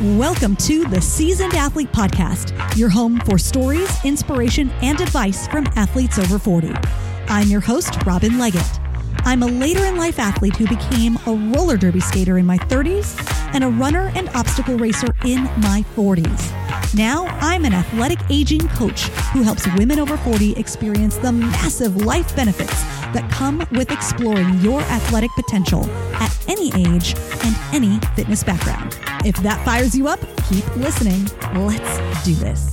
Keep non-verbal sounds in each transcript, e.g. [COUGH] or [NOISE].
Welcome to the Seasoned Athlete Podcast, your home for stories, inspiration, and advice from athletes over 40. I'm your host, Robin Leggett. I'm a later in life athlete who became a roller derby skater in my 30s and a runner and obstacle racer in my 40s. Now I'm an athletic aging coach who helps women over 40 experience the massive life benefits that come with exploring your athletic potential at any age and any fitness background. If that fires you up, keep listening. Let's do this.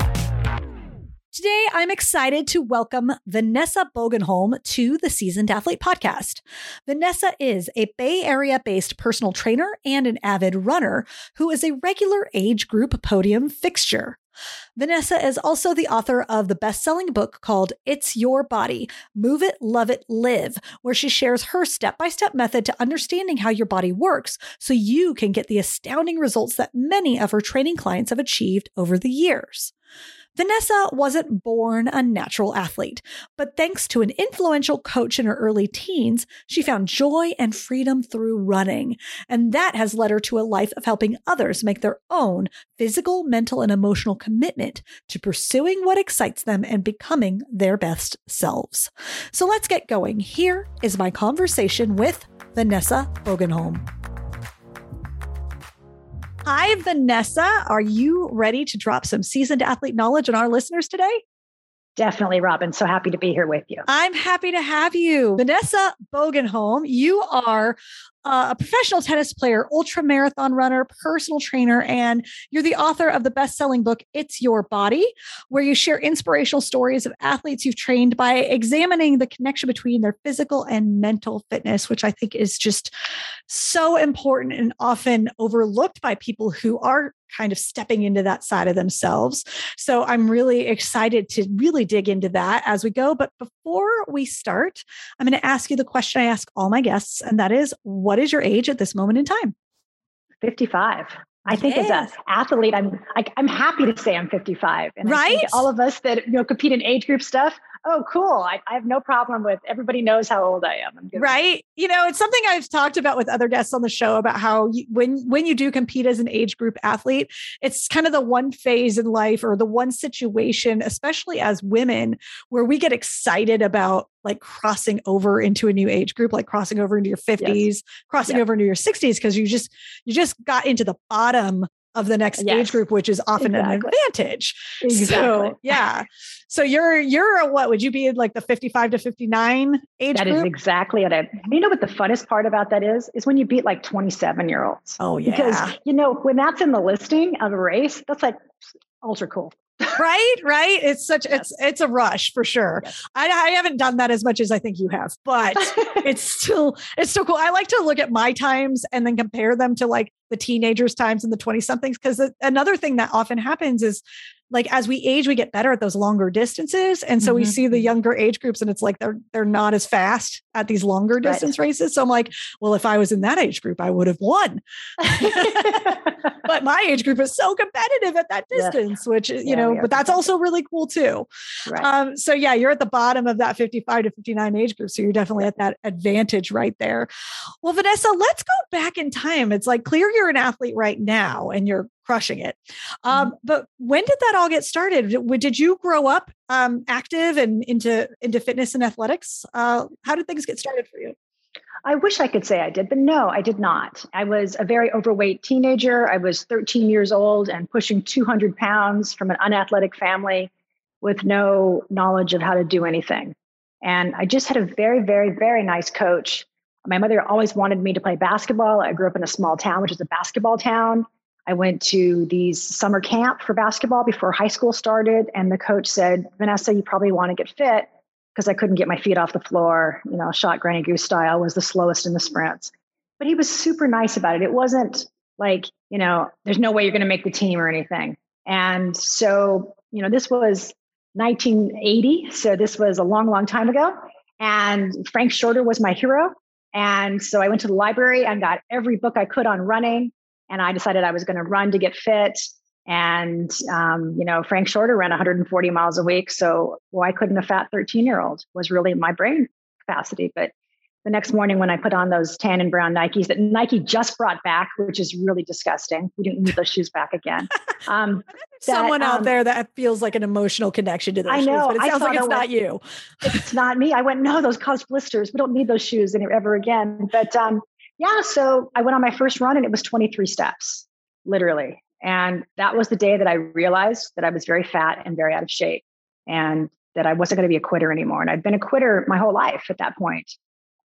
Today, I'm excited to welcome Vanessa Bogenholm to the Seasoned Athlete Podcast. Vanessa is a Bay Area based personal trainer and an avid runner who is a regular age group podium fixture. Vanessa is also the author of the best selling book called It's Your Body Move It, Love It, Live, where she shares her step by step method to understanding how your body works so you can get the astounding results that many of her training clients have achieved over the years. Vanessa wasn't born a natural athlete, but thanks to an influential coach in her early teens, she found joy and freedom through running. And that has led her to a life of helping others make their own physical, mental, and emotional commitment to pursuing what excites them and becoming their best selves. So let's get going. Here is my conversation with Vanessa Bogenholm. Hi, Vanessa. Are you ready to drop some seasoned athlete knowledge on our listeners today? Definitely, Robin. So happy to be here with you. I'm happy to have you. Vanessa Bogenholm, you are a professional tennis player, ultra marathon runner, personal trainer, and you're the author of the best selling book, It's Your Body, where you share inspirational stories of athletes you've trained by examining the connection between their physical and mental fitness, which I think is just so important and often overlooked by people who are kind of stepping into that side of themselves. So I'm really excited to really dig into that as we go. But before we start, I'm going to ask you the question I ask all my guests, and that is what is your age at this moment in time? 55. I think yes. as an athlete, I'm I, am happy to say I'm 55. And right. all of us that you know compete in age group stuff, oh, cool. I, I, have no problem with everybody knows how old I am. right. You know, it's something I've talked about with other guests on the show about how you, when when you do compete as an age group athlete, it's kind of the one phase in life or the one situation, especially as women, where we get excited about like crossing over into a new age group, like crossing over into your 50s, yes. crossing over into your 60s, because you just you just got into the bottom of the next yes. age group, which is often exactly. an advantage. Exactly. So yeah. So you're you're what would you be like the 55 to 59 age That group? is exactly it. You know what the funnest part about that is? Is when you beat like 27 year olds. Oh yeah. Because you know, when that's in the listing of a race, that's like ultra cool right right it's such [LAUGHS] yes. it's it's a rush for sure yes. I, I haven't done that as much as i think you have but [LAUGHS] it's still it's still cool i like to look at my times and then compare them to like the teenagers times and the 20 somethings because another thing that often happens is like as we age we get better at those longer distances and so mm-hmm. we see the younger age groups and it's like they're they're not as fast at these longer distance right. races so i'm like well if i was in that age group i would have won [LAUGHS] but my age group is so competitive at that distance yes. which you yeah, know but that's also really cool too right. um, so yeah you're at the bottom of that 55 to 59 age group so you're definitely at that advantage right there well vanessa let's go back in time it's like clear you're an athlete right now and you're crushing it. Um, mm-hmm. But when did that all get started? Did you grow up um, active and into into fitness and athletics? Uh, how did things get started for you? I wish I could say I did, but no, I did not. I was a very overweight teenager. I was 13 years old and pushing 200 pounds from an unathletic family with no knowledge of how to do anything. And I just had a very, very, very nice coach. My mother always wanted me to play basketball. I grew up in a small town, which is a basketball town. I went to these summer camp for basketball before high school started, and the coach said, Vanessa, you probably want to get fit because I couldn't get my feet off the floor. You know, shot Granny Goose style was the slowest in the sprints. But he was super nice about it. It wasn't like, you know, there's no way you're going to make the team or anything. And so, you know, this was 1980. So this was a long, long time ago. And Frank Shorter was my hero. And so I went to the library and got every book I could on running and I decided I was going to run to get fit. And um, you know, Frank Shorter ran 140 miles a week, so why couldn't a fat 13 year old? Was really my brain capacity. But the next morning when I put on those tan and brown Nikes that Nike just brought back, which is really disgusting. We didn't need those shoes back again. [LAUGHS] Um, Someone that, out um, there that feels like an emotional connection to those I know, shoes, but it sounds like it's not you. It's not me. I went, no, those cause blisters. We don't need those shoes ever again. But um, yeah, so I went on my first run and it was 23 steps, literally. And that was the day that I realized that I was very fat and very out of shape and that I wasn't going to be a quitter anymore. And I'd been a quitter my whole life at that point.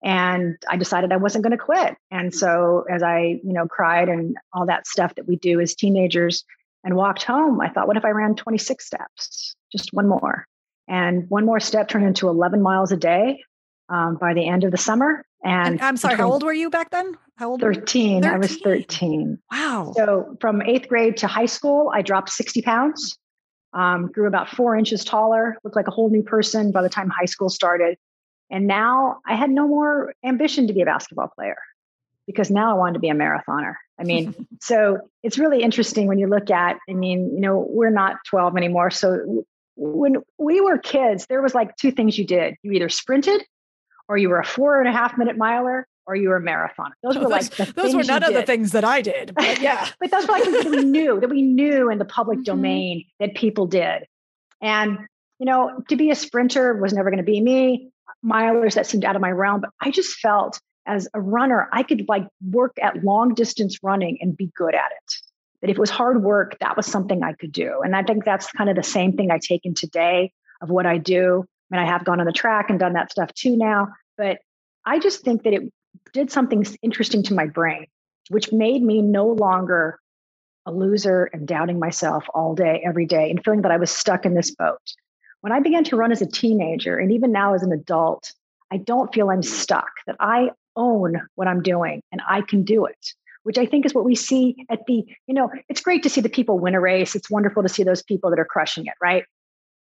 And I decided I wasn't going to quit. And so as I, you know, cried and all that stuff that we do as teenagers and walked home, I thought, what if I ran 26 steps? Just one more. And one more step turned into 11 miles a day um, by the end of the summer. And, and I'm sorry, how old were you back then? How old? 13. 13. I was 13. Wow. So from eighth grade to high school, I dropped 60 pounds, um, grew about four inches taller, looked like a whole new person by the time high school started. And now I had no more ambition to be a basketball player because now I wanted to be a marathoner. I mean, [LAUGHS] so it's really interesting when you look at, I mean, you know, we're not 12 anymore. So when we were kids, there was like two things you did. You either sprinted or you were a four and a half minute miler or you were a marathoner. Those were like [LAUGHS] those were none of the things that I did. [LAUGHS] But yeah. but those were like things that we [LAUGHS] knew, that we knew in the public mm-hmm. domain that people did. And, you know, to be a sprinter was never going to be me milers that seemed out of my realm, but I just felt as a runner, I could like work at long distance running and be good at it. That if it was hard work, that was something I could do. And I think that's kind of the same thing I take in today of what I do. I mean, I have gone on the track and done that stuff too now, but I just think that it did something interesting to my brain, which made me no longer a loser and doubting myself all day, every day, and feeling that I was stuck in this boat. When I began to run as a teenager, and even now as an adult, I don't feel I'm stuck, that I own what I'm doing and I can do it, which I think is what we see at the, you know, it's great to see the people win a race. It's wonderful to see those people that are crushing it, right?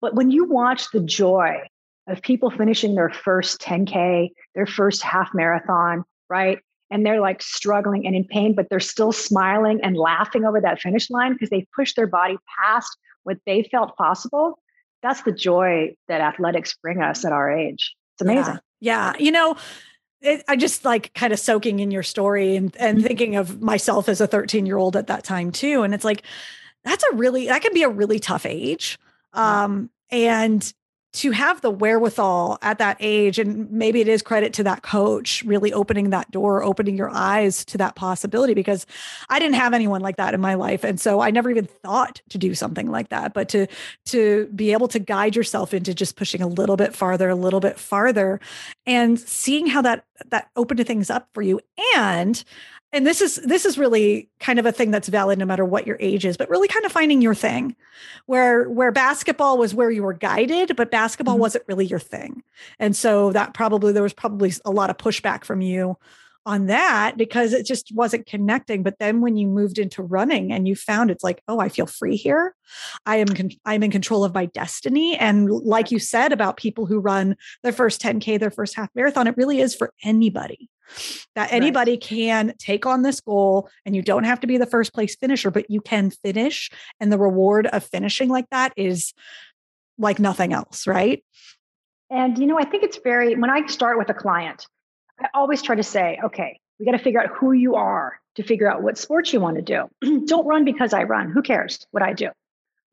But when you watch the joy of people finishing their first 10K, their first half marathon, right? And they're like struggling and in pain, but they're still smiling and laughing over that finish line because they pushed their body past what they felt possible that's the joy that athletics bring us at our age. It's amazing. Yeah. yeah. You know, it, I just like kind of soaking in your story and, and mm-hmm. thinking of myself as a 13 year old at that time too. And it's like, that's a really, that can be a really tough age. Um, and to have the wherewithal at that age and maybe it is credit to that coach really opening that door opening your eyes to that possibility because i didn't have anyone like that in my life. And so i never even thought to do something like that but to to be able to guide yourself into just pushing a little bit farther a little bit farther and seeing how that that opened things up for you. And and this is this is really kind of a thing that's valid no matter what your age is but really kind of finding your thing where where basketball was where you were guided but basketball mm-hmm. wasn't really your thing and so that probably there was probably a lot of pushback from you on that because it just wasn't connecting. But then when you moved into running and you found it's like oh i feel free here. I am con- i'm in control of my destiny. And like you said about people who run their first 10k their first half marathon it really is for anybody. That anybody right. can take on this goal and you don't have to be the first place finisher but you can finish. And the reward of finishing like that is like nothing else right? And you know i think it's very when i start with a client i always try to say okay we got to figure out who you are to figure out what sports you want to do [CLEARS THROAT] don't run because i run who cares what i do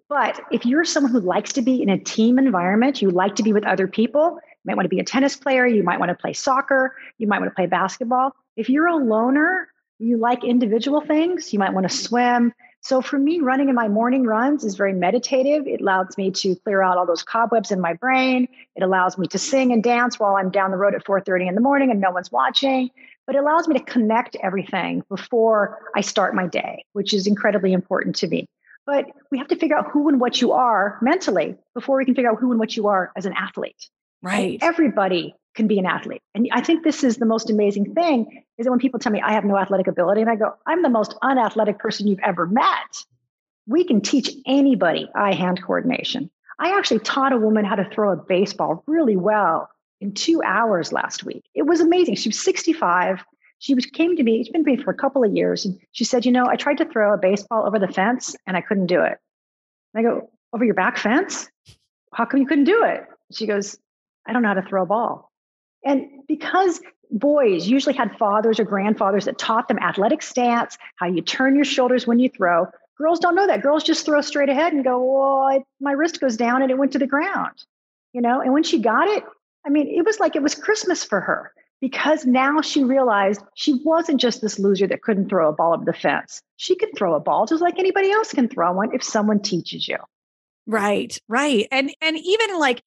but if you're someone who likes to be in a team environment you like to be with other people you might want to be a tennis player. You might want to play soccer. You might want to play basketball. If you're a loner, you like individual things, you might want to swim. So for me, running in my morning runs is very meditative. It allows me to clear out all those cobwebs in my brain. It allows me to sing and dance while I'm down the road at 4:30 in the morning and no one's watching. But it allows me to connect everything before I start my day, which is incredibly important to me. But we have to figure out who and what you are mentally before we can figure out who and what you are as an athlete. Right. And everybody can be an athlete. And I think this is the most amazing thing is that when people tell me I have no athletic ability, and I go, I'm the most unathletic person you've ever met. We can teach anybody eye hand coordination. I actually taught a woman how to throw a baseball really well in two hours last week. It was amazing. She was 65. She came to me, she's been me for a couple of years. And she said, You know, I tried to throw a baseball over the fence and I couldn't do it. And I go, Over your back fence? How come you couldn't do it? She goes, I don't know how to throw a ball. And because boys usually had fathers or grandfathers that taught them athletic stance, how you turn your shoulders when you throw. Girls don't know that. Girls just throw straight ahead and go, "Well, my wrist goes down and it went to the ground." You know, and when she got it, I mean, it was like it was Christmas for her because now she realized she wasn't just this loser that couldn't throw a ball over the fence. She could throw a ball just like anybody else can throw one if someone teaches you. Right, right. And and even like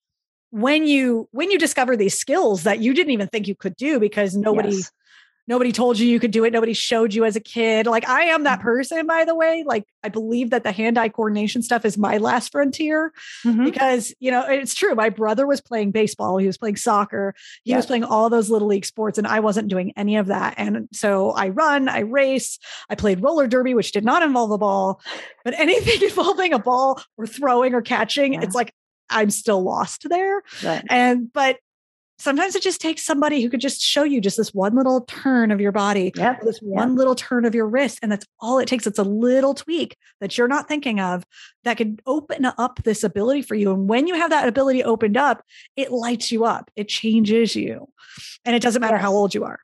when you when you discover these skills that you didn't even think you could do because nobody yes nobody told you you could do it nobody showed you as a kid like i am that mm-hmm. person by the way like i believe that the hand-eye coordination stuff is my last frontier mm-hmm. because you know it's true my brother was playing baseball he was playing soccer he was playing all those little league sports and i wasn't doing any of that and so i run i race i played roller derby which did not involve a ball but anything [LAUGHS] involving a ball or throwing or catching yeah. it's like I'm still lost there. Right. And but sometimes it just takes somebody who could just show you just this one little turn of your body, yep. this yep. one little turn of your wrist. And that's all it takes. It's a little tweak that you're not thinking of that could open up this ability for you. And when you have that ability opened up, it lights you up, it changes you. And it doesn't matter yes. how old you are.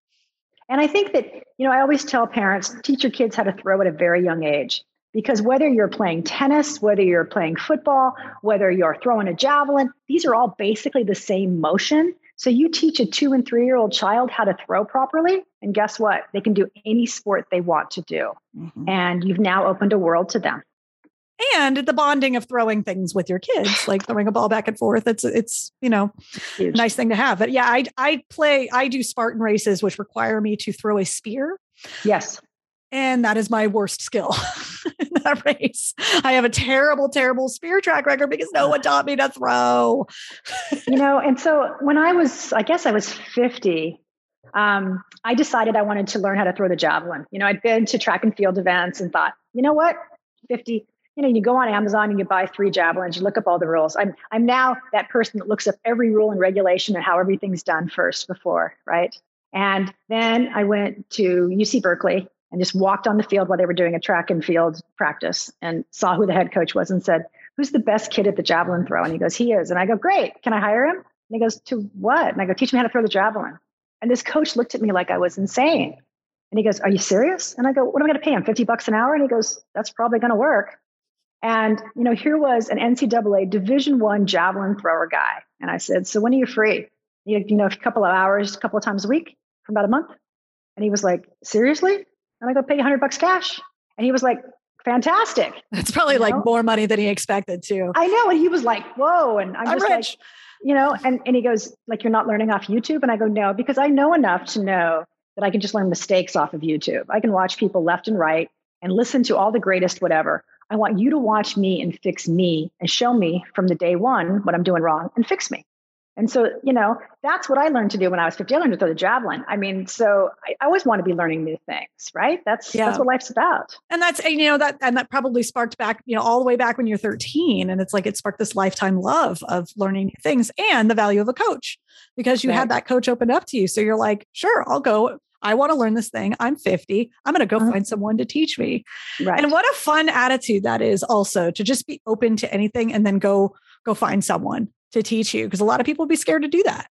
And I think that, you know, I always tell parents teach your kids how to throw at a very young age. Because whether you're playing tennis, whether you're playing football, whether you're throwing a javelin, these are all basically the same motion. So you teach a two and three year old child how to throw properly, and guess what? They can do any sport they want to do. Mm-hmm. And you've now opened a world to them. And the bonding of throwing things with your kids, like throwing a ball back and forth. It's it's you know, Huge. nice thing to have. But yeah, I I play I do Spartan races, which require me to throw a spear. Yes. And that is my worst skill [LAUGHS] in that race. I have a terrible, terrible spear track record because no one taught me to throw. [LAUGHS] you know, and so when I was, I guess I was 50, um, I decided I wanted to learn how to throw the javelin. You know, I'd been to track and field events and thought, you know what, 50, you know, you go on Amazon and you buy three javelins, you look up all the rules. I'm I'm now that person that looks up every rule and regulation and how everything's done first before, right? And then I went to UC Berkeley and just walked on the field while they were doing a track and field practice and saw who the head coach was and said, Who's the best kid at the javelin throw? And he goes, He is. And I go, Great. Can I hire him? And he goes, To what? And I go, Teach me how to throw the javelin. And this coach looked at me like I was insane. And he goes, Are you serious? And I go, What am I going to pay him? 50 bucks an hour? And he goes, That's probably going to work. And you know, here was an NCAA Division One javelin thrower guy. And I said, So when are you free? You, you know, a couple of hours, a couple of times a week for about a month. And he was like, Seriously? And I go, pay you 100 bucks cash. And he was like, fantastic. That's probably you like know? more money than he expected too. I know. And he was like, whoa. And I'm, I'm just rich. like, you know, and, and he goes, like, you're not learning off YouTube. And I go, no, because I know enough to know that I can just learn mistakes off of YouTube. I can watch people left and right and listen to all the greatest whatever. I want you to watch me and fix me and show me from the day one what I'm doing wrong and fix me. And so, you know, that's what I learned to do when I was 50. I learned to throw the javelin. I mean, so I, I always want to be learning new things, right? That's yeah. that's what life's about. And that's you know that and that probably sparked back, you know, all the way back when you're 13. And it's like it sparked this lifetime love of learning new things and the value of a coach because you right. had that coach open up to you. So you're like, sure, I'll go. I want to learn this thing. I'm 50. I'm going to go uh-huh. find someone to teach me. Right. And what a fun attitude that is also to just be open to anything and then go go find someone to teach you? Because a lot of people would be scared to do that.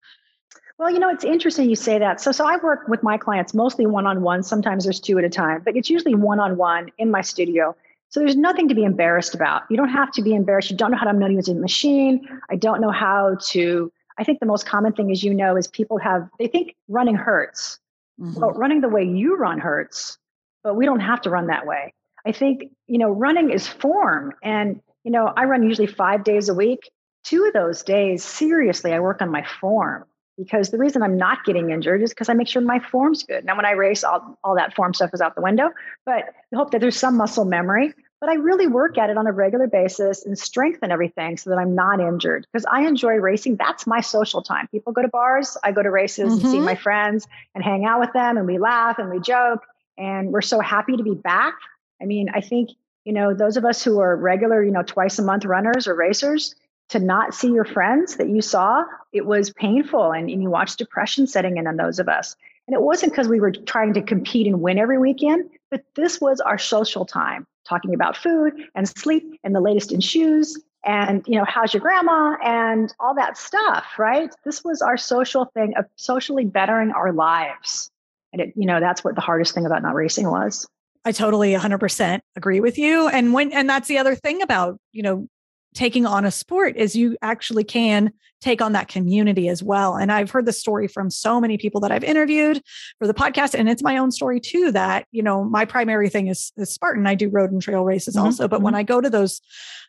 Well, you know, it's interesting you say that. So, so I work with my clients mostly one on one. Sometimes there's two at a time, but it's usually one on one in my studio. So there's nothing to be embarrassed about. You don't have to be embarrassed. You don't know how to manipulate a machine. I don't know how to. I think the most common thing, as you know, is people have they think running hurts. Mm-hmm. Well, running the way you run hurts, but we don't have to run that way. I think you know running is form, and you know I run usually five days a week two of those days, seriously, I work on my form because the reason I'm not getting injured is because I make sure my form's good. Now, when I race, all, all that form stuff is out the window, but I hope that there's some muscle memory. But I really work at it on a regular basis and strengthen everything so that I'm not injured because I enjoy racing. That's my social time. People go to bars, I go to races mm-hmm. and see mm-hmm. my friends and hang out with them, and we laugh and we joke. And we're so happy to be back. I mean, I think, you know, those of us who are regular, you know, twice a month runners or racers, to not see your friends that you saw, it was painful. And, and you watched depression setting in on those of us. And it wasn't because we were trying to compete and win every weekend, but this was our social time, talking about food and sleep and the latest in shoes and you know how's your grandma and all that stuff right this was our social thing of socially bettering our lives and it you know that's what the hardest thing about not racing was i totally 100% agree with you and when and that's the other thing about you know taking on a sport is you actually can take on that community as well. And I've heard the story from so many people that I've interviewed for the podcast. And it's my own story too, that, you know, my primary thing is, is Spartan. I do road and trail races mm-hmm. also. But mm-hmm. when I go to those,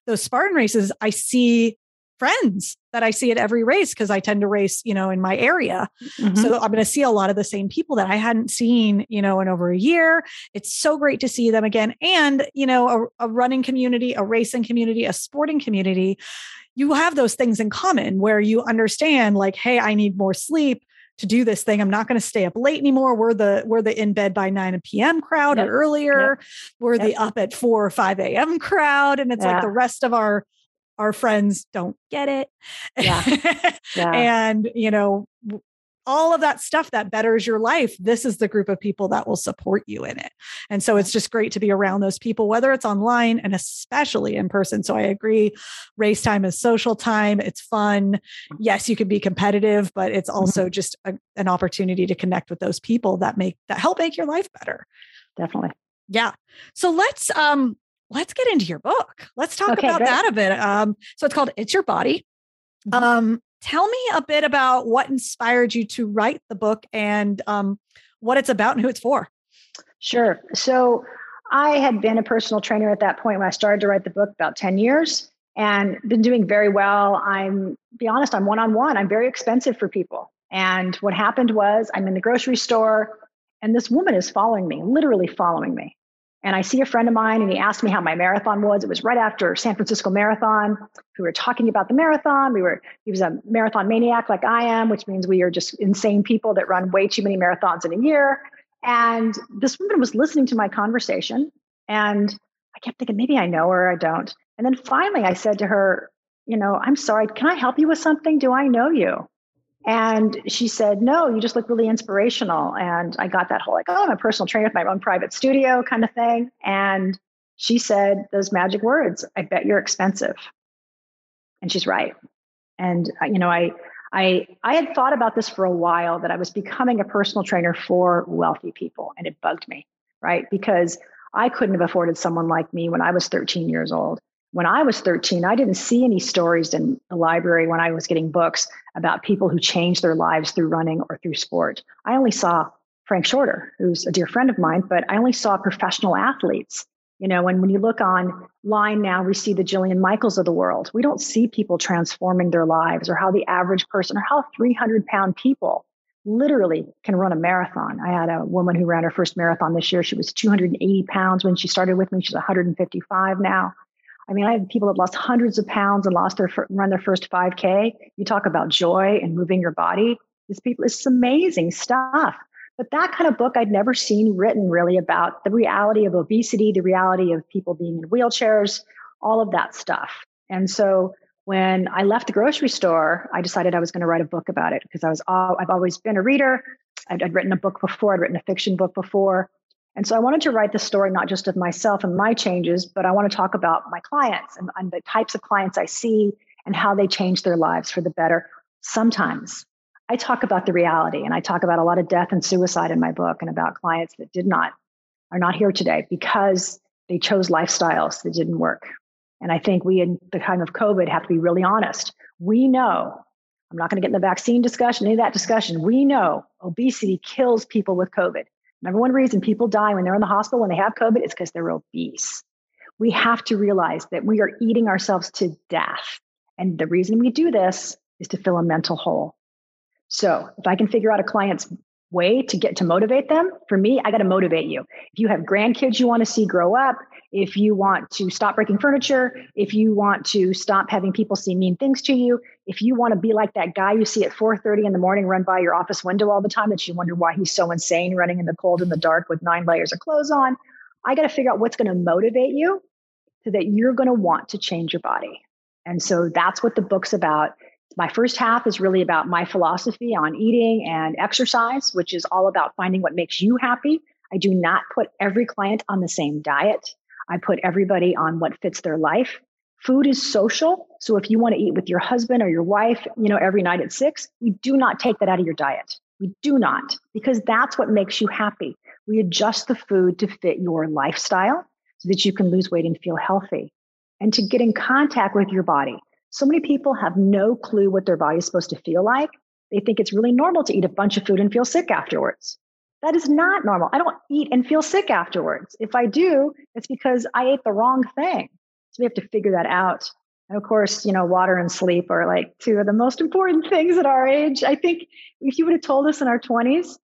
those Spartan races, I see friends that I see at every race because I tend to race, you know, in my area. Mm-hmm. So I'm going to see a lot of the same people that I hadn't seen, you know, in over a year. It's so great to see them again. And, you know, a, a running community, a racing community, a sporting community, you have those things in common where you understand like, hey, I need more sleep to do this thing. I'm not going to stay up late anymore. We're the we're the in bed by 9 p.m. crowd yep. or earlier. Yep. We're yep. the up at 4 or 5 a.m. crowd. And it's yeah. like the rest of our our friends don't get it. Yeah. [LAUGHS] yeah. and, you know, all of that stuff that betters your life, this is the group of people that will support you in it. And so it's just great to be around those people, whether it's online and especially in person. So I agree, race time is social time. It's fun. Yes, you can be competitive, but it's mm-hmm. also just a, an opportunity to connect with those people that make that help make your life better. Definitely. Yeah. So let's um let's get into your book. Let's talk okay, about great. that a bit. Um, so it's called It's Your Body. Mm-hmm. Um, tell me a bit about what inspired you to write the book and um, what it's about and who it's for. Sure. So I had been a personal trainer at that point when I started to write the book about 10 years and been doing very well. I'm be honest, I'm one-on-one. I'm very expensive for people. And what happened was I'm in the grocery store and this woman is following me, literally following me. And I see a friend of mine and he asked me how my marathon was. It was right after San Francisco Marathon. We were talking about the marathon. We were, he was a marathon maniac like I am, which means we are just insane people that run way too many marathons in a year. And this woman was listening to my conversation. And I kept thinking, maybe I know her, I don't. And then finally I said to her, you know, I'm sorry, can I help you with something? Do I know you? And she said, No, you just look really inspirational. And I got that whole like, oh, I'm a personal trainer with my own private studio kind of thing. And she said those magic words, I bet you're expensive. And she's right. And uh, you know, I I I had thought about this for a while that I was becoming a personal trainer for wealthy people, and it bugged me, right? Because I couldn't have afforded someone like me when I was 13 years old when I was 13, I didn't see any stories in the library when I was getting books about people who changed their lives through running or through sport. I only saw Frank Shorter, who's a dear friend of mine, but I only saw professional athletes. You know, and when you look online now, we see the Jillian Michaels of the world. We don't see people transforming their lives or how the average person or how 300 pound people literally can run a marathon. I had a woman who ran her first marathon this year. She was 280 pounds when she started with me. She's 155 now. I mean, I have people that lost hundreds of pounds and lost their run their first 5K. You talk about joy and moving your body. These people, it's amazing stuff. But that kind of book I'd never seen written really about the reality of obesity, the reality of people being in wheelchairs, all of that stuff. And so when I left the grocery store, I decided I was going to write a book about it because I was all, I've always been a reader. I'd, I'd written a book before, I'd written a fiction book before. And so I wanted to write the story not just of myself and my changes, but I want to talk about my clients and, and, the types of clients I see and how they change their lives for the better. Sometimes I talk about the reality and I talk about a lot of death and suicide in my book and about clients that did not, are not here today because they chose lifestyles that didn't work. And I think we, in the time of COVID, have to be really honest. We know, I'm not going to get in the vaccine discussion, any of that discussion. We know obesity kills people with COVID. Number one reason people die when they're in the hospital when they have COVID is because they're obese. We have to realize that we are eating ourselves to death. And the reason we do this is to fill a mental hole. So if I can figure out a client's way to get to motivate them, for me, I got to motivate you. If you have grandkids you want to see grow up, if you want to stop breaking furniture, if you want to stop having people see mean things to you, if you want to be like that guy you see at 4:30 in the morning run by your office window all the time that you wonder why he's so insane running in the cold in the dark with nine layers of clothes on, I got to figure out what's going to motivate you so that you're going to want to change your body. And so that's what the book's about. My first half is really about my philosophy on eating and exercise, which is all about finding what makes you happy. I do not put every client on the same diet. I put everybody on what fits their life. Food is social. So if you want to eat with your husband or your wife, you know, every night at six, we do not take that out of your diet. We do not, because that's what makes you happy. We adjust the food to fit your lifestyle so that you can lose weight and feel healthy and to get in contact with your body. So many people have no clue what their body is supposed to feel like. They think it's really normal to eat a bunch of food and feel sick afterwards. That is not normal. I don't eat and feel sick afterwards. If I do, it's because I ate the wrong thing. So we have to figure that out. And of course, you know, water and sleep are like two of the most important [LAUGHS] things at our age. I think if you would have told us in our 20s,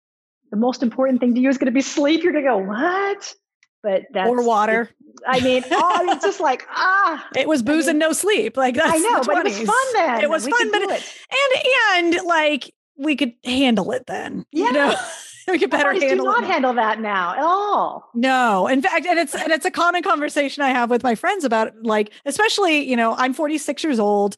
the most important thing to you is going to be sleep, you're going to go, what? But that's or water. I mean, oh, it's just like [LAUGHS] ah. It was booze I mean, and no sleep. Like that's I know, but it was fun then. It was we fun, but it. and and like we could handle it then. Yeah. You know? [LAUGHS] we could better handle do not it. handle that now at all. No, in fact, and it's and it's a common conversation I have with my friends about like, especially you know, I'm 46 years old,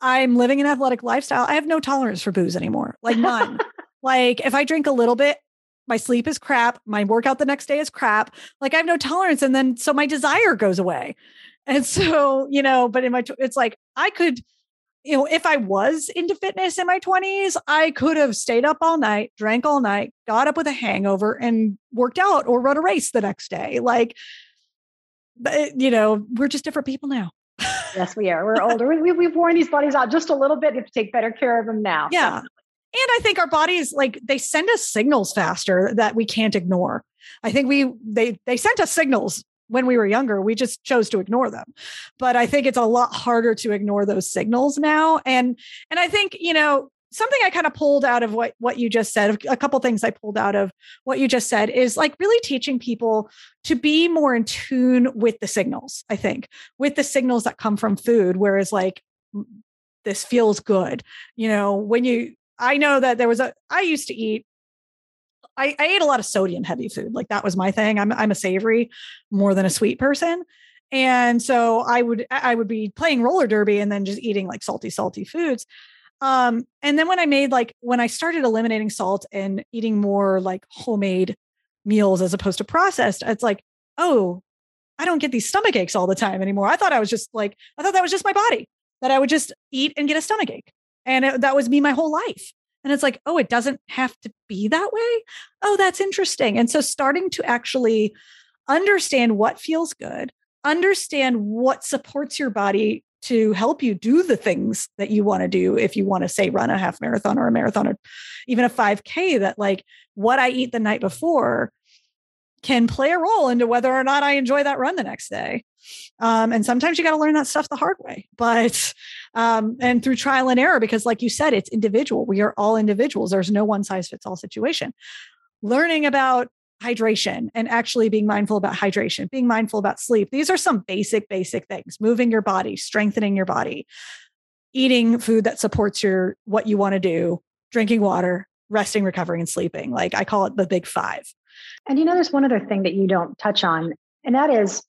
I'm living an athletic lifestyle. I have no tolerance for booze anymore, like none. [LAUGHS] like if I drink a little bit, my sleep is crap, my workout the next day is crap. Like I have no tolerance, and then so my desire goes away. And so you know, but in my it's like I could you know, if I was into fitness in my 20s, I could have stayed up all night, drank all night, got up with a hangover and worked out or run a race the next day. Like, but, eh, you know, we're just different people now. yes, we are. We're older. We, we've worn these bodies out just a little bit. You have to take better care of them now. [LAUGHS] Yeah. And I think our bodies, like, they send us signals faster that we can't ignore. I think we, they, they sent us signals when we were younger. We just chose to ignore them. But i think it's a lot harder to ignore those signals now. And and i think you know something i kind of pulled out of what what you just said a couple things i pulled out of what you just said is like really teaching people to be more in tune with the signals i think with the signals that come from food whereas like this feels good. You know when you i know that there was a i used to eat I, I ate a lot of sodium heavy food. Like that was my thing. I'm I'm a savory more than a sweet person. And so I would I would be playing roller derby and then just eating like salty, salty foods. Um, and then when I made like when I started eliminating salt and eating more like homemade meals as opposed to processed, it's like, oh, I don't get these stomach aches all the time anymore. I thought I was just like, I thought that was just my body, that I would just eat and get a stomach ache. And it, that was me my whole life. And it's like, oh, it doesn't have to be that way. Oh, that's interesting. And so starting to actually understand what feels good, understand what supports your body to help you do the things that you want to do if you want to say run a half marathon or a marathon or even a 5k that like what i eat the night before can play a role into whether or not I enjoy that run the next day. Um, and sometimes you got to learn that stuff the hard way, but um, and through trial and error, because like you said, it's individual. We are all individuals. There's no one size fits all situation. Learning about hydration and actually being mindful about hydration, being mindful about sleep. These are some basic, basic things. Moving your body, strengthening your body, eating food that supports your what you want to do, drinking water, resting, recovering, and sleeping. Like I call it the big five. And you know, there's one other thing that you don't touch on, and that is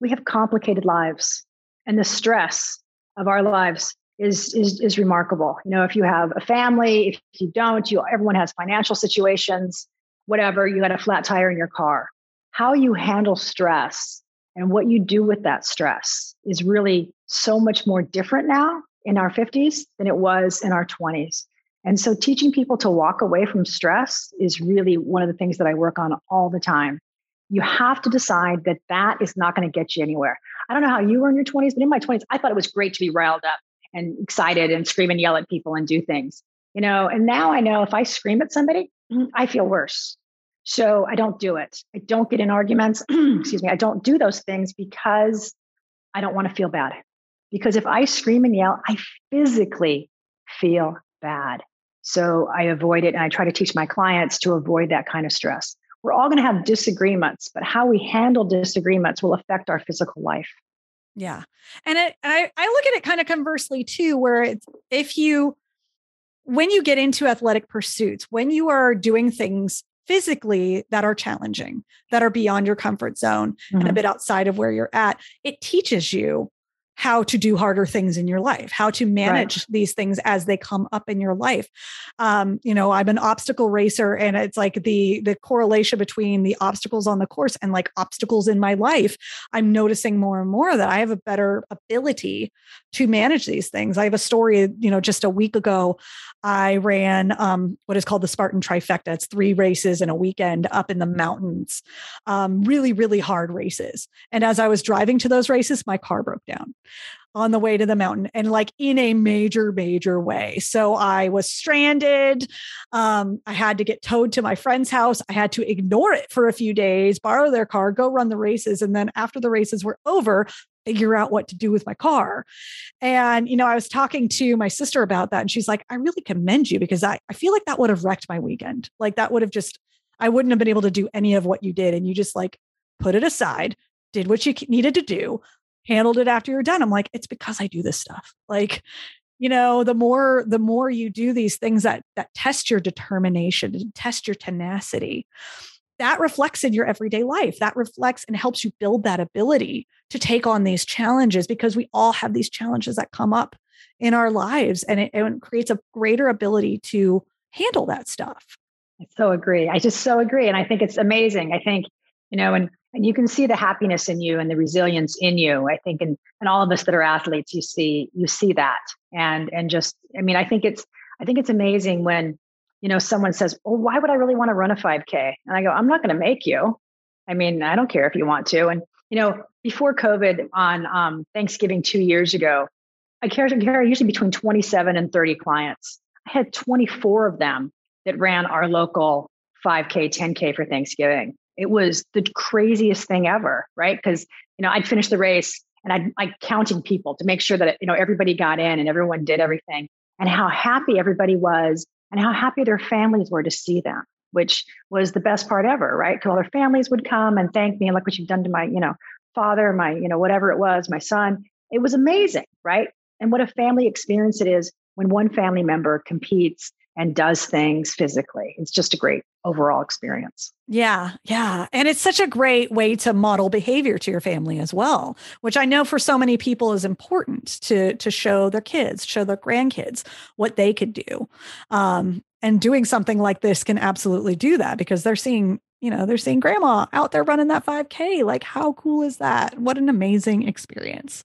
we have complicated lives, and the stress of our lives is is is remarkable. You know, if you have a family, if you don't, you everyone has financial situations, whatever. You got a flat tire in your car. How you handle stress and what you do with that stress is really so much more different now in our 50s than it was in our 20s. And so teaching people to walk away from stress is really one of the things that I work on all the time. You have to decide that that is not going to get you anywhere. I don't know how you were in your 20s, but in my 20s, I thought it was great to be riled up and excited and scream and yell at people and do things, you know. And now I know if I scream at somebody, mm, I feel worse. So I don't do it. I don't get in arguments. [CLEARS THROAT] Excuse me. I don't do those things because I don't want to feel bad. Because if I scream and yell, I physically feel bad. So I avoid it and I try to teach my clients to avoid that kind of stress. We're all going to have disagreements, but how we handle disagreements will affect our physical life. Yeah. And it, I, I look at it kind of conversely too, where it's if you, when you get into athletic pursuits, when you are doing things physically that are challenging, that are beyond your comfort zone mm-hmm. and a mm-hmm. bit outside of where you're at, it teaches you how to do harder things in your life, how to manage right. these things as they come up in your life. Um, you know, I'm an obstacle racer, and it's like the the correlation between the obstacles on the course and like obstacles in my life. I'm noticing more and more that I have a better ability to manage these things. I have a story, you know, just a week ago, I ran um, what is called the Spartan Trifecta. It's three races in a weekend up in the mountains, um, really, really hard races. And as I was driving to those races, my car broke down on the way to the mountain and like in a major major way. So i was stranded um, i had to get towed to my friend's house i had to ignore it for a few days borrow their car go run the races and then after the races were over figure out what to do with my car. And you know i was talking to my sister about that and she's like i really commend you because i, I feel like that would have wrecked my weekend. Like that would have just i wouldn't have been able to do any of what you did and you just like put it aside did what you needed to do handled it after you're done. I'm like, it's because I do this stuff. Like, you know, the more the more you do these things that that test your determination and test your tenacity, that reflects in your everyday life. That reflects and helps you build that ability to take on these challenges because we all have these challenges that come up in our lives and it, it creates a greater ability to handle that stuff. I so agree. I just so agree. And I think it's amazing. I think, you know, and and you can see the happiness in you and the resilience in you i think and and all of us that are athletes you see you see that. And and just i mean i think it's i think it's amazing when you know someone says well why would i really want to run a 5k and i go i'm not going to make you. I mean i don't care if you want to. And you know before covid on um, thanksgiving two years ago i carry, carry usually between 27 and 30 clients. I had 24 of them that ran our local 5k 10k for thanksgiving it was the craziest thing ever, right? Because you know I'd finish the race and I'd like counting people to make sure that you know everybody got in and everyone did everything, and how happy everybody was, and how happy their families were to see them, which was the best part ever, right? Because all their families would come and thank me and look what you've done to my you know father, my you know whatever it was, my son. It was amazing, right? And what a family experience it is when one family member competes and does things physically. It's just a great overall experience. Yeah, yeah. And it's such a great way to model behavior to your family as well, which I know for so many people is important to to show their kids, show their grandkids what they could do. Um, and doing something like this can absolutely do that because they're seeing you know, they're seeing grandma out there running that 5K. Like, how cool is that? What an amazing experience.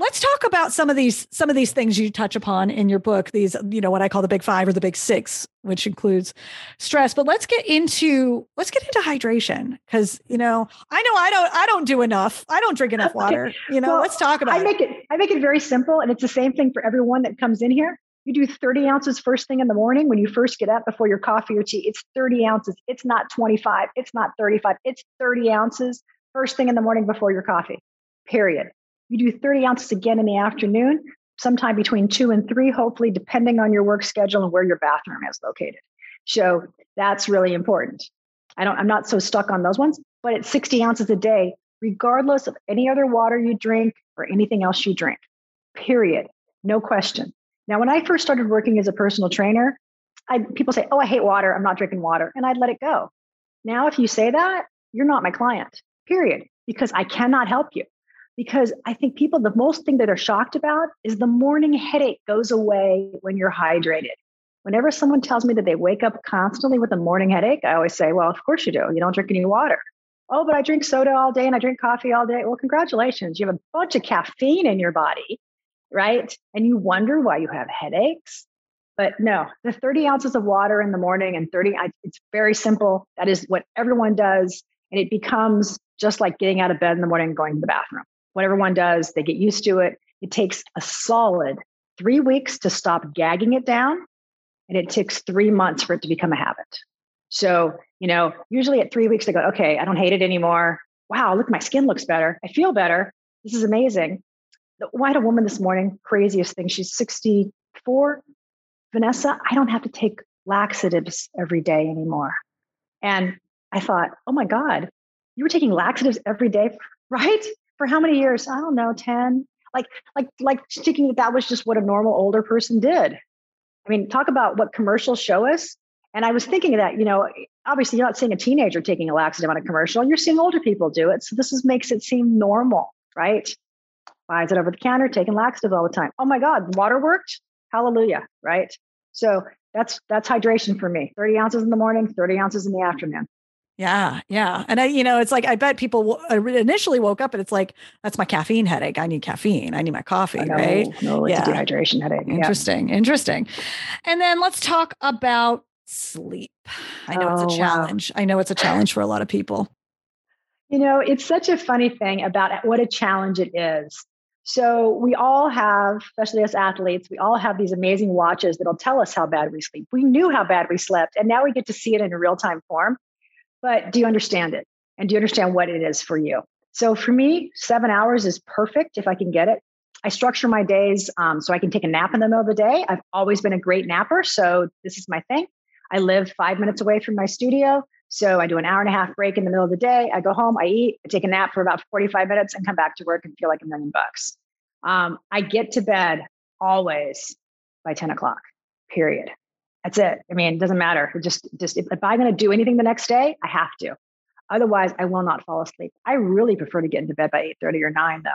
let's talk about some of these some of these things you touch upon in your book these you know what i call the big five or the big six which includes stress but let's get into let's get into hydration. Because you know i know i don't i don't do enough. I don't drink enough water. You know well, let's talk about i make it i make it very simple and it's the same thing for everyone that comes in here. You do 30 ounces first thing in the morning when you first get up before your coffee or tea. It's 30 ounces. It's not 25 it's not 35 it's 30 ounces first thing in the morning before your coffee. Period you do 30 ounces again in the afternoon, sometime between two and three, hopefully, depending on your work schedule and where your bathroom is located. So that's really important. I don't, I'm not so stuck on those ones, but it's 60 ounces a day, regardless of any other water you drink or anything else you drink. Period. No question. Now, when I first started working as a personal trainer, I, people say, Oh, I hate water. I'm not drinking water. And I'd let it go. Now, if you say that, you're not my client, period, because I cannot help you because I think people, the most thing that they're shocked about is the morning headache goes away when you're hydrated. Whenever someone tells me that they wake up constantly with a morning headache, I always say, well, of course you do. You don't drink any water. Oh, but I drink soda all day and I drink coffee all day. Well, congratulations. You have a bunch of caffeine in your body, right? And you wonder why you have headaches. But no, the 30 ounces of water in the morning and 30, it's very simple. That is what everyone does. And it becomes just like getting out of bed in the morning and going to the bathroom. What one does, they get used to it. It takes a solid three weeks to stop gagging it down. And it takes three months for it to become a habit. So, you know, usually at three weeks, they go, okay, I don't hate it anymore. Wow, look, my skin looks better. I feel better. This is amazing. Oh, I had a woman this morning, craziest thing. She's 64. Vanessa, I don't have to take laxatives every day anymore. And I thought, oh my God, you were taking laxatives every day, [LAUGHS] right? For how many years? I don't know, 10. Like, like, like thinking that that was just what a normal older person did. I mean, talk about what commercials show us. And I was thinking that, you know, obviously you're not seeing a teenager taking a laxative on a commercial, you're seeing older people do it. So this is makes it seem normal, right? Buys it over the counter, taking laxatives all the time. Oh my God, water worked. Hallelujah, right? So that's that's hydration for me. 30 ounces in the morning, 30 ounces in the afternoon. Yeah, yeah. And I, you know, it's like I bet people uh, initially woke up and it's like, that's my caffeine headache. I need caffeine. I need my coffee, know, right? No, it's yeah. a dehydration headache. Interesting, yeah. interesting. And then let's talk about sleep. I know oh, it's a oh, challenge. Wow. I know it's a challenge for a lot of people. You know, it's such a funny thing about what a challenge it is. So we all have, especially as athletes, we all have these amazing watches that'll tell us how bad we sleep. We knew how bad we slept, and now we get to see it in a real time form but do you understand it? And do you understand what it is for you? So for me, seven hours is perfect if I can get it. I structure my days um, so I can take a nap in the middle of the day. I've always been a great napper, so this is my thing. I live five minutes away from my studio. So I do an hour and a half break in the middle of the day. I go home, I eat, I take a nap for about 45 minutes and come back to work and feel like a million bucks. Um, I get to bed always by 10 o'clock, period. That's it. I mean, it doesn't matter. It just, just if, if I'm going to do anything the next day, I have to. Otherwise, I will not fall asleep. I really prefer to get into bed by 8:30 or 9 though.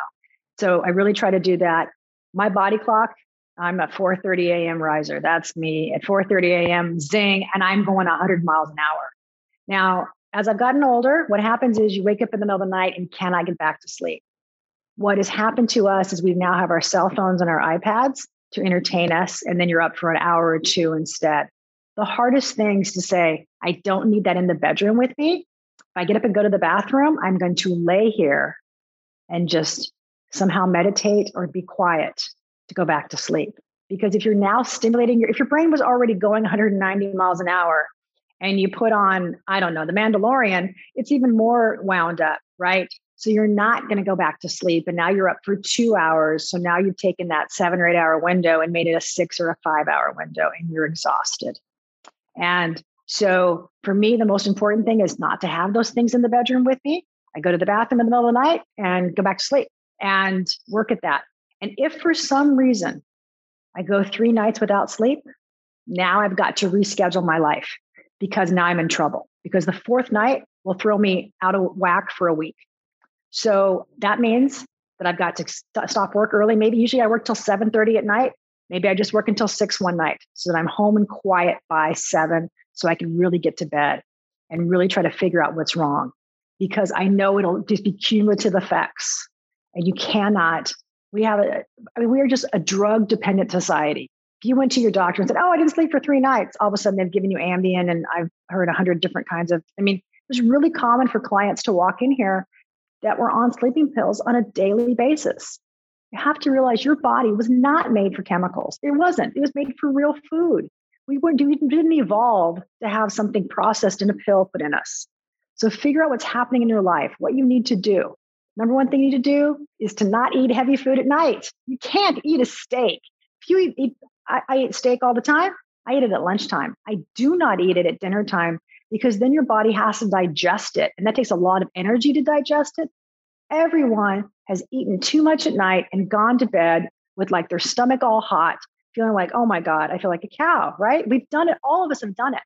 So I really try to do that. My body clock, I'm a 4:30 a.m. riser. That's me at 4:30 a.m. zing and I'm going 100 miles an hour. Now, as I've gotten older, what happens is you wake up in the middle of the night and cannot get back to sleep. What has happened to us is we now have our cell phones and our iPads to entertain us, and then you're up for an hour or two instead. The hardest things to say, I don't need that in the bedroom with me. If I get up and go to the bathroom, I'm going to lay here and just somehow meditate or be quiet to go back to sleep. Because if you're now stimulating your, if your brain was already going 190 miles an hour and you put on, I don't know, the Mandalorian, it's even more wound up, right? So you're not going to go back to sleep. And now you're up for two hours. So now you've taken that seven or eight hour window and made it a six or a five hour window and you're exhausted. And so for me, the most important thing is not to have those things in the bedroom with me. I go to the bathroom in the middle of the night and go back to sleep and work at that. And if for some reason I go three nights without sleep, now I've got to reschedule my life because now I'm in trouble because the fourth night will throw me out of whack for a week. So that means that I've got to st- stop work early. Maybe usually I work till 7:30 at night. Maybe I just work until 6 one night so that I'm home and quiet by 7 so I can really get to bed and really try to figure out what's wrong because I know it'll just be cumulative effects and you cannot we have a I mean we are just a drug dependent society. If you went to your doctor and said, "Oh, I didn't sleep for 3 nights," all of a sudden they've given you Ambien and I've heard a hundred different kinds of I mean, it's really common for clients to walk in here that were on sleeping pills on a daily basis. You have to realize your body was not made for chemicals. It wasn't. It was made for real food. We, were, we didn't evolve to have something processed in a pill put in us. So figure out what's happening in your life, what you need to do. Number one thing you need to do is to not eat heavy food at night. You can't eat a steak. If you eat, eat I, I eat steak all the time. I eat it at lunchtime. I do not eat it at dinner time because then your body has to digest it. And that takes a lot of energy to digest it. Everyone has eaten too much at night and gone to bed with like their stomach all hot, feeling like, oh my God, I feel like a cow, right? We've done it. All of us have done it.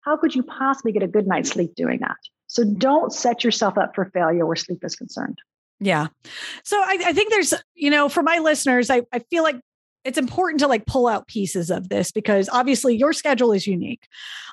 How could you possibly get a good night's sleep doing that? So don't set yourself up for failure where sleep is concerned. Yeah. So I, I think there's, you know, for my listeners, I, I feel like it's important to like pull out pieces of this because obviously your schedule is unique.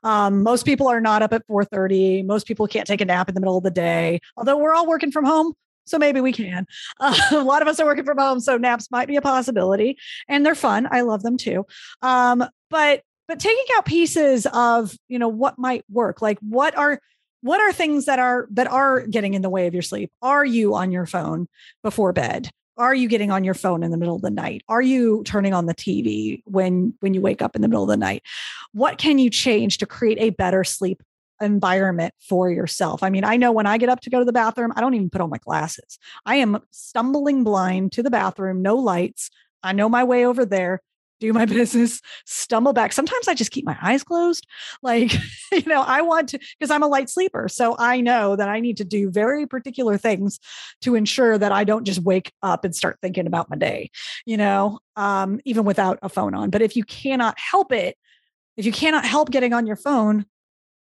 Um, most people are not up at 4:30. Most people can't take a nap in the middle of the day. Although we're all working from home, so maybe we can. Uh, [LAUGHS] a lot of us are working from home, so naps might be a possibility, and they're fun. I love them too. Um, but but taking out pieces of you know what might work, like what are what are things that are that are getting in the way of your sleep? Are you on your phone before bed? Are you getting on your phone in the middle of the night? Are you turning on the tv when when you wake up in the middle of the night? What can you change to create a better sleep environment for yourself? I mean i know when i get up to go to the bathroom i don't even put on my glasses. I am stumbling blind to the bathroom no lights. I know my way over there do my [LAUGHS] business, stumble back. Sometimes I just keep my eyes closed. Like, [LAUGHS] you know, I want to, because I'm a light sleeper. So I know that I need to do very particular things to ensure that I don't just wake up and start thinking about my day, you know, um, even without a phone on. But if you cannot help it, if you cannot help getting on your phone,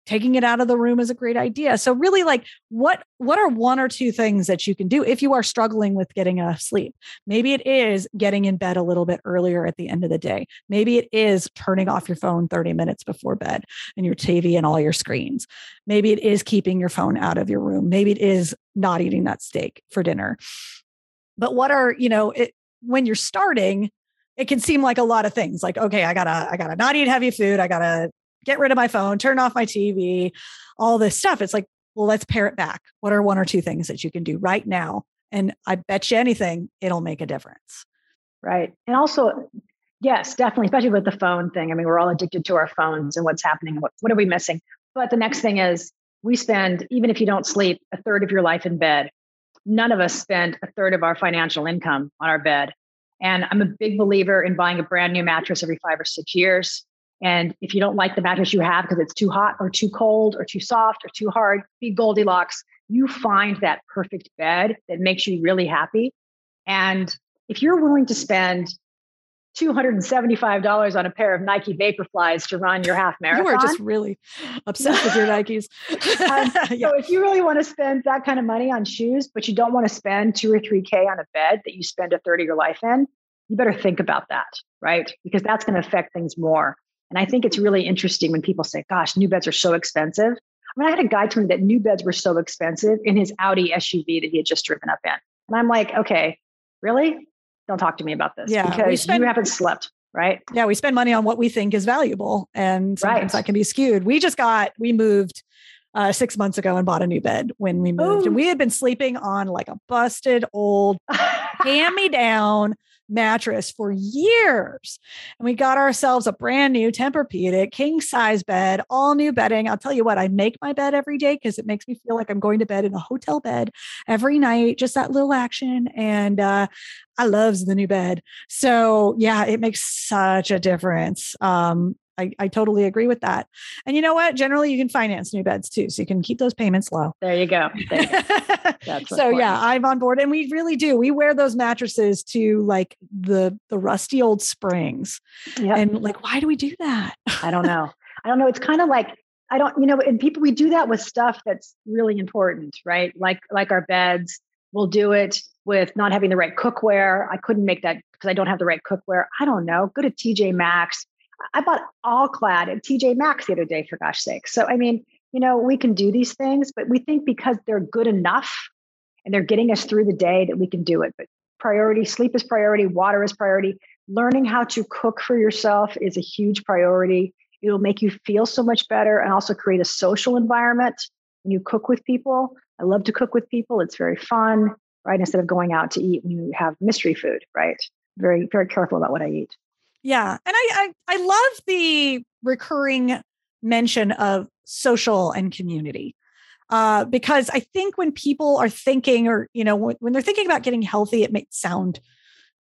taking it out of the room is a great idea. So really like what what are one or two things that you can do if you are struggling with getting a sleep? Maybe it is getting in bed a little bit earlier at the end of the day. Maybe it is turning off your phone 30 minutes before bed and your tv and all your screens. Maybe it is keeping your phone out of your room. Maybe it is not eating that steak for dinner. But what are you know it, when you're starting it can seem like a lot of things like okay i gotta i gotta not eat heavy food. I gotta get rid of my phone, turn off my TV, all this stuff. It's like, well, let's pare it back. What are one or two things that you can do right now? And I bet you anything, it'll make a difference. Right. And also, yes, definitely, especially with the phone thing. I mean, we're all addicted to our phones and what's happening. What, what are we missing? But the next thing is we spend, even if you don't sleep, a third of your life in bed. None of us spend a third of our financial income on our bed. And I'm a big believer in buying a brand new mattress every five or six years. And if you don't like the mattress you have because it's too hot or too cold or too soft or too hard, be Goldilocks. You find that perfect bed that makes you really happy. And if you're willing to spend $275 on a pair of Nike Vaporflies to run your half marathon. You are just really [LAUGHS] obsessed with your Nikes. um, [LAUGHS] yeah. So if you really want to spend that kind of money on shoes, but you don't want to spend two or 3K on a bed that you spend a third of your life in, you better think about that, right? Because that's going to affect things more. And I think it's really interesting when people say, gosh, new beds are so expensive. I mean, I had a guy tell me that new beds were so expensive in his Audi SUV that he had just driven up in. And I'm like, okay, really? Don't talk to me about this yeah, because spend, you haven't slept, right? Yeah, we spend money on what we think is valuable. And sometimes right. that can be skewed. We just got, we moved uh, six months ago and bought a new bed when we moved. Ooh. And we had been sleeping on like a busted old [LAUGHS] hand me down mattress for years. And we got ourselves a brand new Tempur-Pedic king size bed, all new bedding. I'll tell you what, I make my bed every day because it makes me feel like I'm going to bed in a hotel bed every night, just that little action. And uh, I loves the new bed. So yeah, it makes such a difference. Um, I, I totally agree with that. And you know what? Generally, you can finance new beds too, so you can keep those payments low. There you go. There you go. [LAUGHS] so yeah, I'm on board, and we really do. We wear those mattresses to like the the rusty old springs, yep. and like, why do we do that? I don't know. I don't know. It's kind of like I don't, you know, and people we do that with stuff that's really important, right? Like like our beds. We'll do it with not having the right cookware. I couldn't make that because I don't have the right cookware. I don't know. Go to TJ Maxx I bought All-Clad at TJ Maxx the other day, for gosh sake. So, I mean, you know, we can do these things, but we think because they're good enough and they're getting us through the day that we can do it. But priority, sleep is priority, water is priority. Learning how to cook for yourself is a huge priority. It'll make you feel so much better and also create a social environment when you cook with people. I love to cook with people. It's very fun, right? Instead of going out to eat when you have mystery food, right? Very, very careful about what I eat. Yeah. And I, I, I love the recurring mention of social and community. Uh, because I think when people are thinking, or you know, when, when they're thinking about getting healthy, it may sound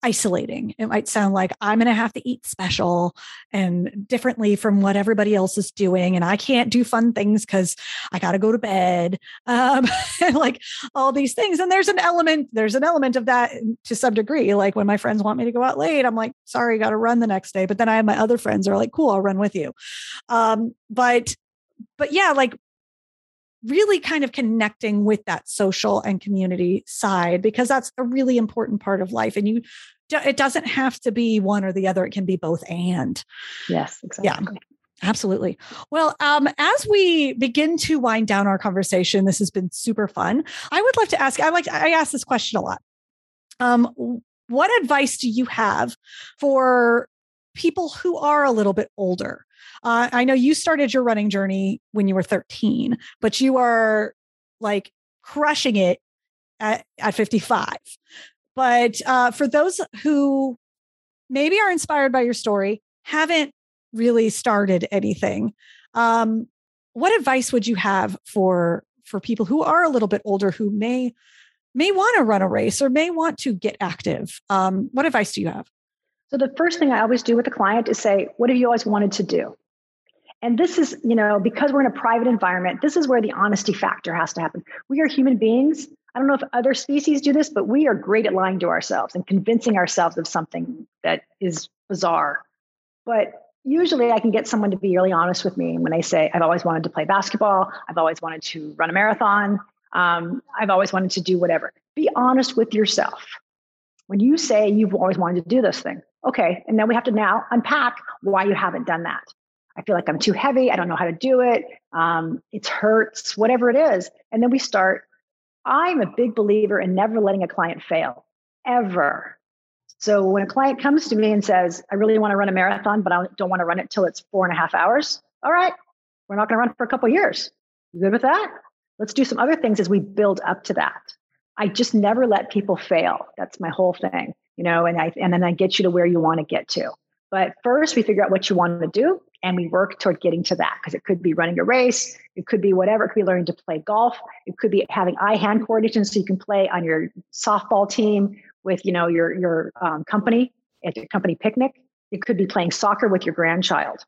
isolating. It might sound like I'm going to have to eat special and differently from what everybody else is doing. And I can't do fun things because I got to go to bed. Um, [LAUGHS] like all these things. And there's an element, there's an element of that to some degree. Like when my friends want me to go out late, I'm like, sorry, got to run the next day. But then I have my other friends are like, cool, I'll run with you. Um, but, but yeah, like really kind of connecting with that social and community side because that's a really important part of life and you it doesn't have to be one or the other it can be both and yes exactly yeah Absolutely. Well, um, as we begin to wind down our conversation, this has been super fun. I would love to ask. I like. I ask this question a lot. Um, what advice do you have for people who are a little bit older? Uh, I know you started your running journey when you were 13, but you are like crushing it at, at 55. But uh, for those who maybe are inspired by your story, haven't really started anything, um, what advice would you have for for people who are a little bit older who may may want to run a race or may want to get active? Um, what advice do you have? So the first thing I always do with a client is say, "What have you always wanted to do?" And this is, you know, because we're in a private environment, this is where the honesty factor has to happen. We are human beings. I don't know if other species do this, but we are great at lying to ourselves and convincing ourselves of something that is bizarre. But usually I can get someone to be really honest with me when they say, I've always wanted to play basketball, I've always wanted to run a marathon, um, I've always wanted to do whatever. Be honest with yourself. When you say you've always wanted to do this thing, okay, and then we have to now unpack why you haven't done that. I feel like I'm too heavy. I don't know how to do it. Um, it hurts, whatever it is. And then we start. I'm a big believer in never letting a client fail, ever. So when a client comes to me and says, I really want to run a marathon, but I don't want to run it till it's four and a half hours. All right, we're not going to run for a couple years. You good with that? Let's do some other things as we build up to that. I just never let people fail. That's my whole thing, you know, and I and then I get you to where you want to get to. But first we figure out what you want to do and we work toward getting to that because it could be running a race, it could be whatever, it could be learning to play golf, it could be having eye-hand coordination so you can play on your softball team with you know your your um, company at your company picnic. It could be playing soccer with your grandchild.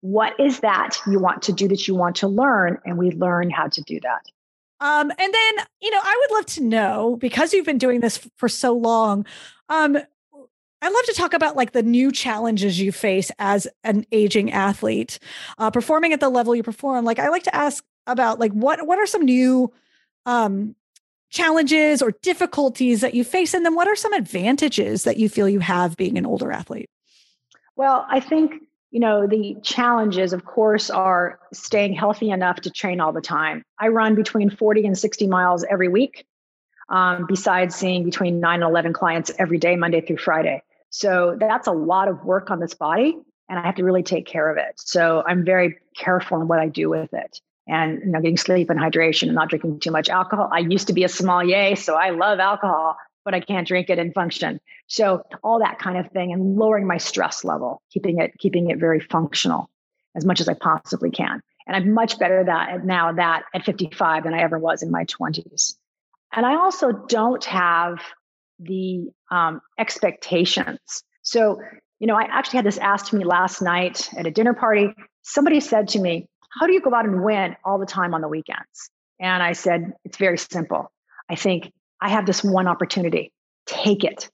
What is that you want to do that you want to learn? And we learn how to do that. Um, and then, you know, I would love to know because you've been doing this for so long. Um, I'd love to talk about like the new challenges you face as an aging athlete, uh, performing at the level you perform. Like, I like to ask about like what what are some new um, challenges or difficulties that you face? And then what are some advantages that you feel you have being an older athlete? Well, I think, you know, the challenges, of course, are staying healthy enough to train all the time. I run between 40 and 60 miles every week, um, besides seeing between nine and 11 clients every day, Monday through Friday. So that's a lot of work on this body, and I have to really take care of it. So I'm very careful in what I do with it and you know getting sleep and hydration and not drinking too much alcohol. I used to be a sommelier, so I love alcohol, but I can't drink it and function. So all that kind of thing and lowering my stress level, keeping it keeping it very functional as much as I possibly can. And I'm much better that now that at 55 than I ever was in my 20s. And I also don't have the um, expectations. So, you know, I actually had this asked to me last night at a dinner party. Somebody said to me, how do you go out and win all the time on the weekends? And I said, it's very simple. I think I have this one opportunity. Take it.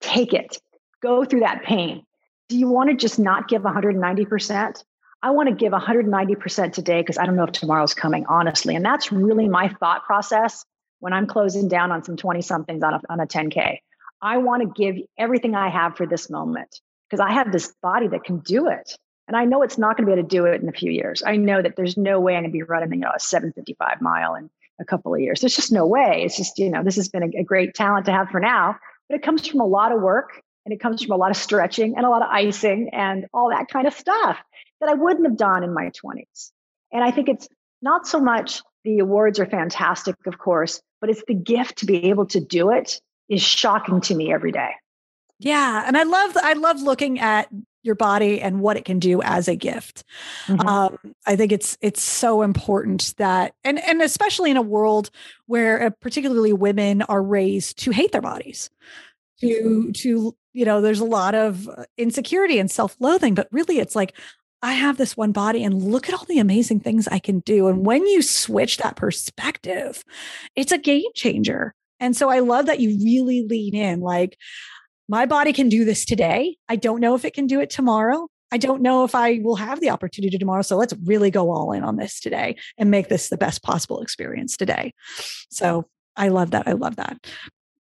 Take it. Go through that pain. Do you want to just not give 190%? I want to give 190% today because I don't know if tomorrow's coming, honestly. And that's really my thought process when I'm closing down on some 20 somethings on a, on a 10K. I want to give everything I have for this moment because I have this body that can do it. And I know it's not going to be able to do it in a few years. I know that there's no way I'm going to be running, you know, a 755 mile in a couple of years. There's just no way. It's just, you know, this has been a, a great talent to have for now, but it comes from a lot of work and it comes from a lot of stretching and a lot of icing and all that kind of stuff that I wouldn't have done in my 20s. And I think it's not so much the awards are fantastic, of course, but it's the gift to be able to do it is shocking to me every day. Yeah, and I love I love looking at your body and what it can do as a gift. Mm-hmm. Um, I think it's it's so important that and and especially in a world where uh, particularly women are raised to hate their bodies, to to you know there's a lot of uh, insecurity and self-loathing, but really it's like I have this one body and look at all the amazing things I can do. And when you switch that perspective, it's a game changer. And so I love that you really lean in like, my body can do this today. I don't know if it can do it tomorrow, I don't know if I will have the opportunity tomorrow. So let's really go all in on this today and make this the best possible experience today. So I love that. I love that.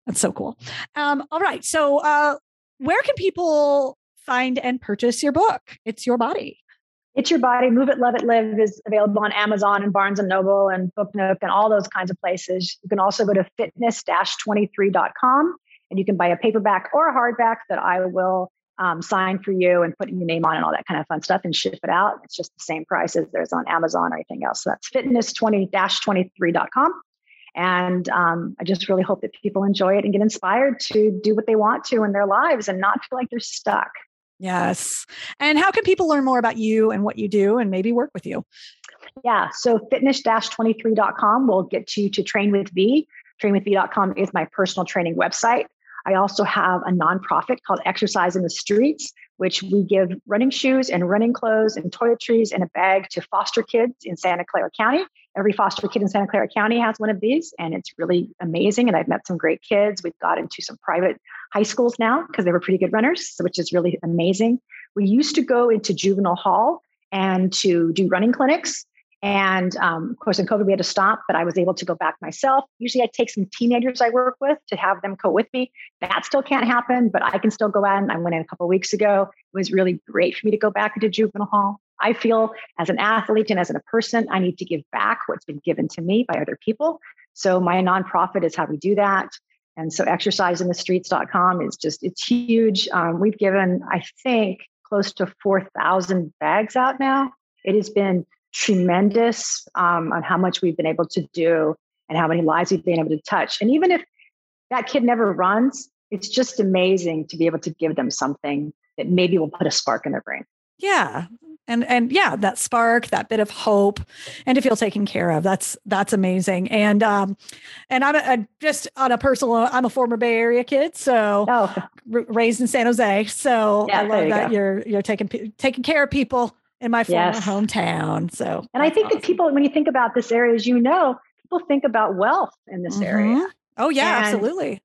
That's so cool. Um, all right. So, uh, where can people find and purchase your book? It's Your Body. It's Your Body, Move It, Love It, Live is available on Amazon and Barnes and Noble and Book Nook and all those kinds of places. You can also go to fitness-23.com and you can buy a paperback or a hardback that I will um, sign for you and put your name on and all that kind of fun stuff and ship it out. It's just the same price as there's on Amazon or anything else. So that's fitness20-23.com. And um, I just really hope that people enjoy it and get inspired to do what they want to in their lives and not feel like they're stuck. Yes. And how can people learn more about you and what you do and maybe work with you? Yeah. So fitness-23.com will get you to train with V. Trainwithv.com is my personal training website. I also have a nonprofit called Exercise in the Streets, which we give running shoes and running clothes and toiletries and a bag to foster kids in Santa Clara County. Every foster kid in Santa Clara County has one of these, and it's really amazing. And I've met some great kids. We've got into some private high schools now because they were pretty good runners, which is really amazing. We used to go into juvenile hall and to do running clinics. And um, of course, in COVID, we had to stop, but I was able to go back myself. Usually, I take some teenagers I work with to have them go with me. That still can't happen, but I can still go out. And I went in a couple weeks ago. It was really great for me to go back into juvenile hall. I feel as an athlete and as a person, I need to give back what's been given to me by other people. So, my nonprofit is how we do that. And so, exerciseinthestreets.com is just, it's huge. Um, we've given, I think, close to 4,000 bags out now. It has been tremendous um, on how much we've been able to do and how many lives we've been able to touch. And even if that kid never runs, it's just amazing to be able to give them something that maybe will put a spark in their brain. Yeah. And and yeah, that spark, that bit of hope, and to feel taken care of. That's that's amazing. And um, and I'm a, a just on a personal. I'm a former Bay Area kid, so oh. r- raised in San Jose. So yeah, I love you that go. you're you're taking taking care of people in my former yes. hometown. So, and I think awesome. that people, when you think about this area, as you know, people think about wealth in this mm-hmm. area. Oh yeah, and, absolutely.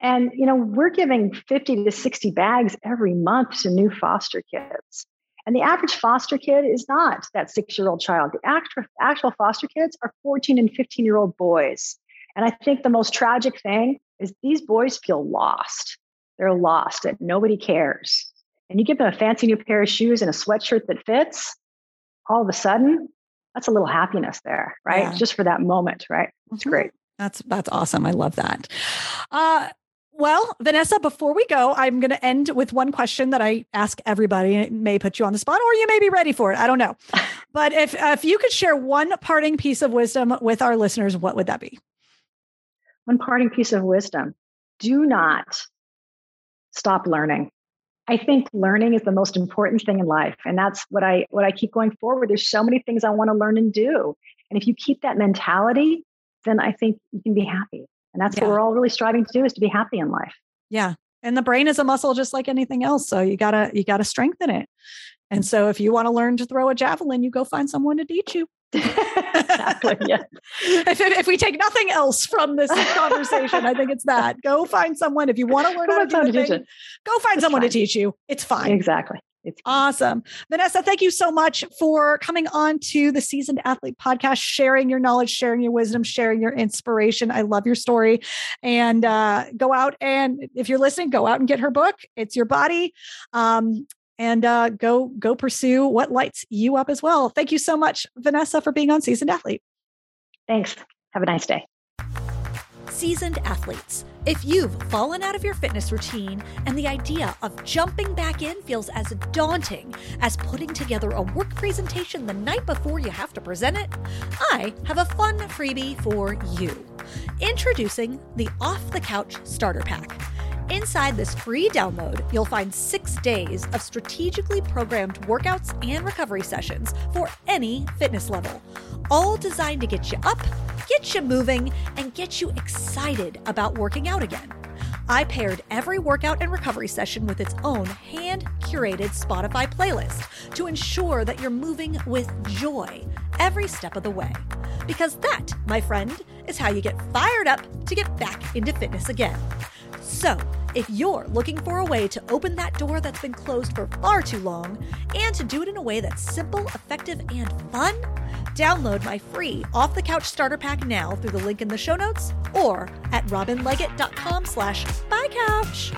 And you know, we're giving 50 to 60 bags every month to new foster kids. And the average foster kid is not that six year old child. The actual, actual foster kids are 14 and 15 year old boys. And I think the most tragic thing is these boys feel lost. They're lost, and nobody cares and you give them a fancy new pair of shoes and a sweatshirt that fits, all of a sudden, that's a little happiness there, right? Yeah. Just for that moment, right? It's mm-hmm. great. That's that's awesome. I love that. Uh, well, Vanessa, before we go, I'm going to end with one question that I ask everybody. It may put you on the spot, or you may be ready for it. I don't know. [LAUGHS] but if if you could share one parting piece of wisdom with our listeners, what would that be? One parting piece of wisdom: Do not stop learning. I think learning is the most important thing in life. And that's what I what I keep going forward. There's so many things I want to learn and do. And if you keep that mentality, then I think you can be happy. And that's yeah. what we're all really striving to do is to be happy in life. Yeah. And the brain is a muscle just like anything else. So you gotta you gotta strengthen it. And so if you want to learn to throw a javelin, you go find someone to teach you [LAUGHS] exactly. Yeah. [LAUGHS] if, if, we take nothing else from this conversation, I think it's that. Go find someone. If you want to learn how to do anything, go find it's someone fine. to teach you. It's fine. Exactly. It's awesome. Vanessa, thank you so much for coming on to the Seasoned Athlete podcast, sharing your knowledge, sharing your wisdom, sharing your inspiration. I love your story. And uh, go out and if you're listening, go out and get her book. It's your body. Um, and uh, go go pursue what lights you up as well. Thank you so much, Vanessa, for being on Seasoned Athlete. Thanks. Have a nice day. Seasoned athletes. If you've fallen out of your fitness routine and the idea of jumping back in feels as daunting as putting together a work presentation the night before you have to present it, I have a fun freebie for you. Introducing the Off the Couch Starter Pack. Inside this free download, you'll find six days of strategically programmed workouts and recovery sessions for any fitness level, all designed to get you up, get you moving, and get you excited about working out again. I paired every workout and recovery session with its own hand curated Spotify playlist to ensure that you're moving with joy every step of the way. Because that, my friend, is how you get fired up to get back into fitness again. So, If you're looking for a way to open that door that's been closed for far too long and to do it in a way that's simple, effective, and fun, download my free off the couch starter pack now through the link in the show notes or at robinleggett.com slash buy couch.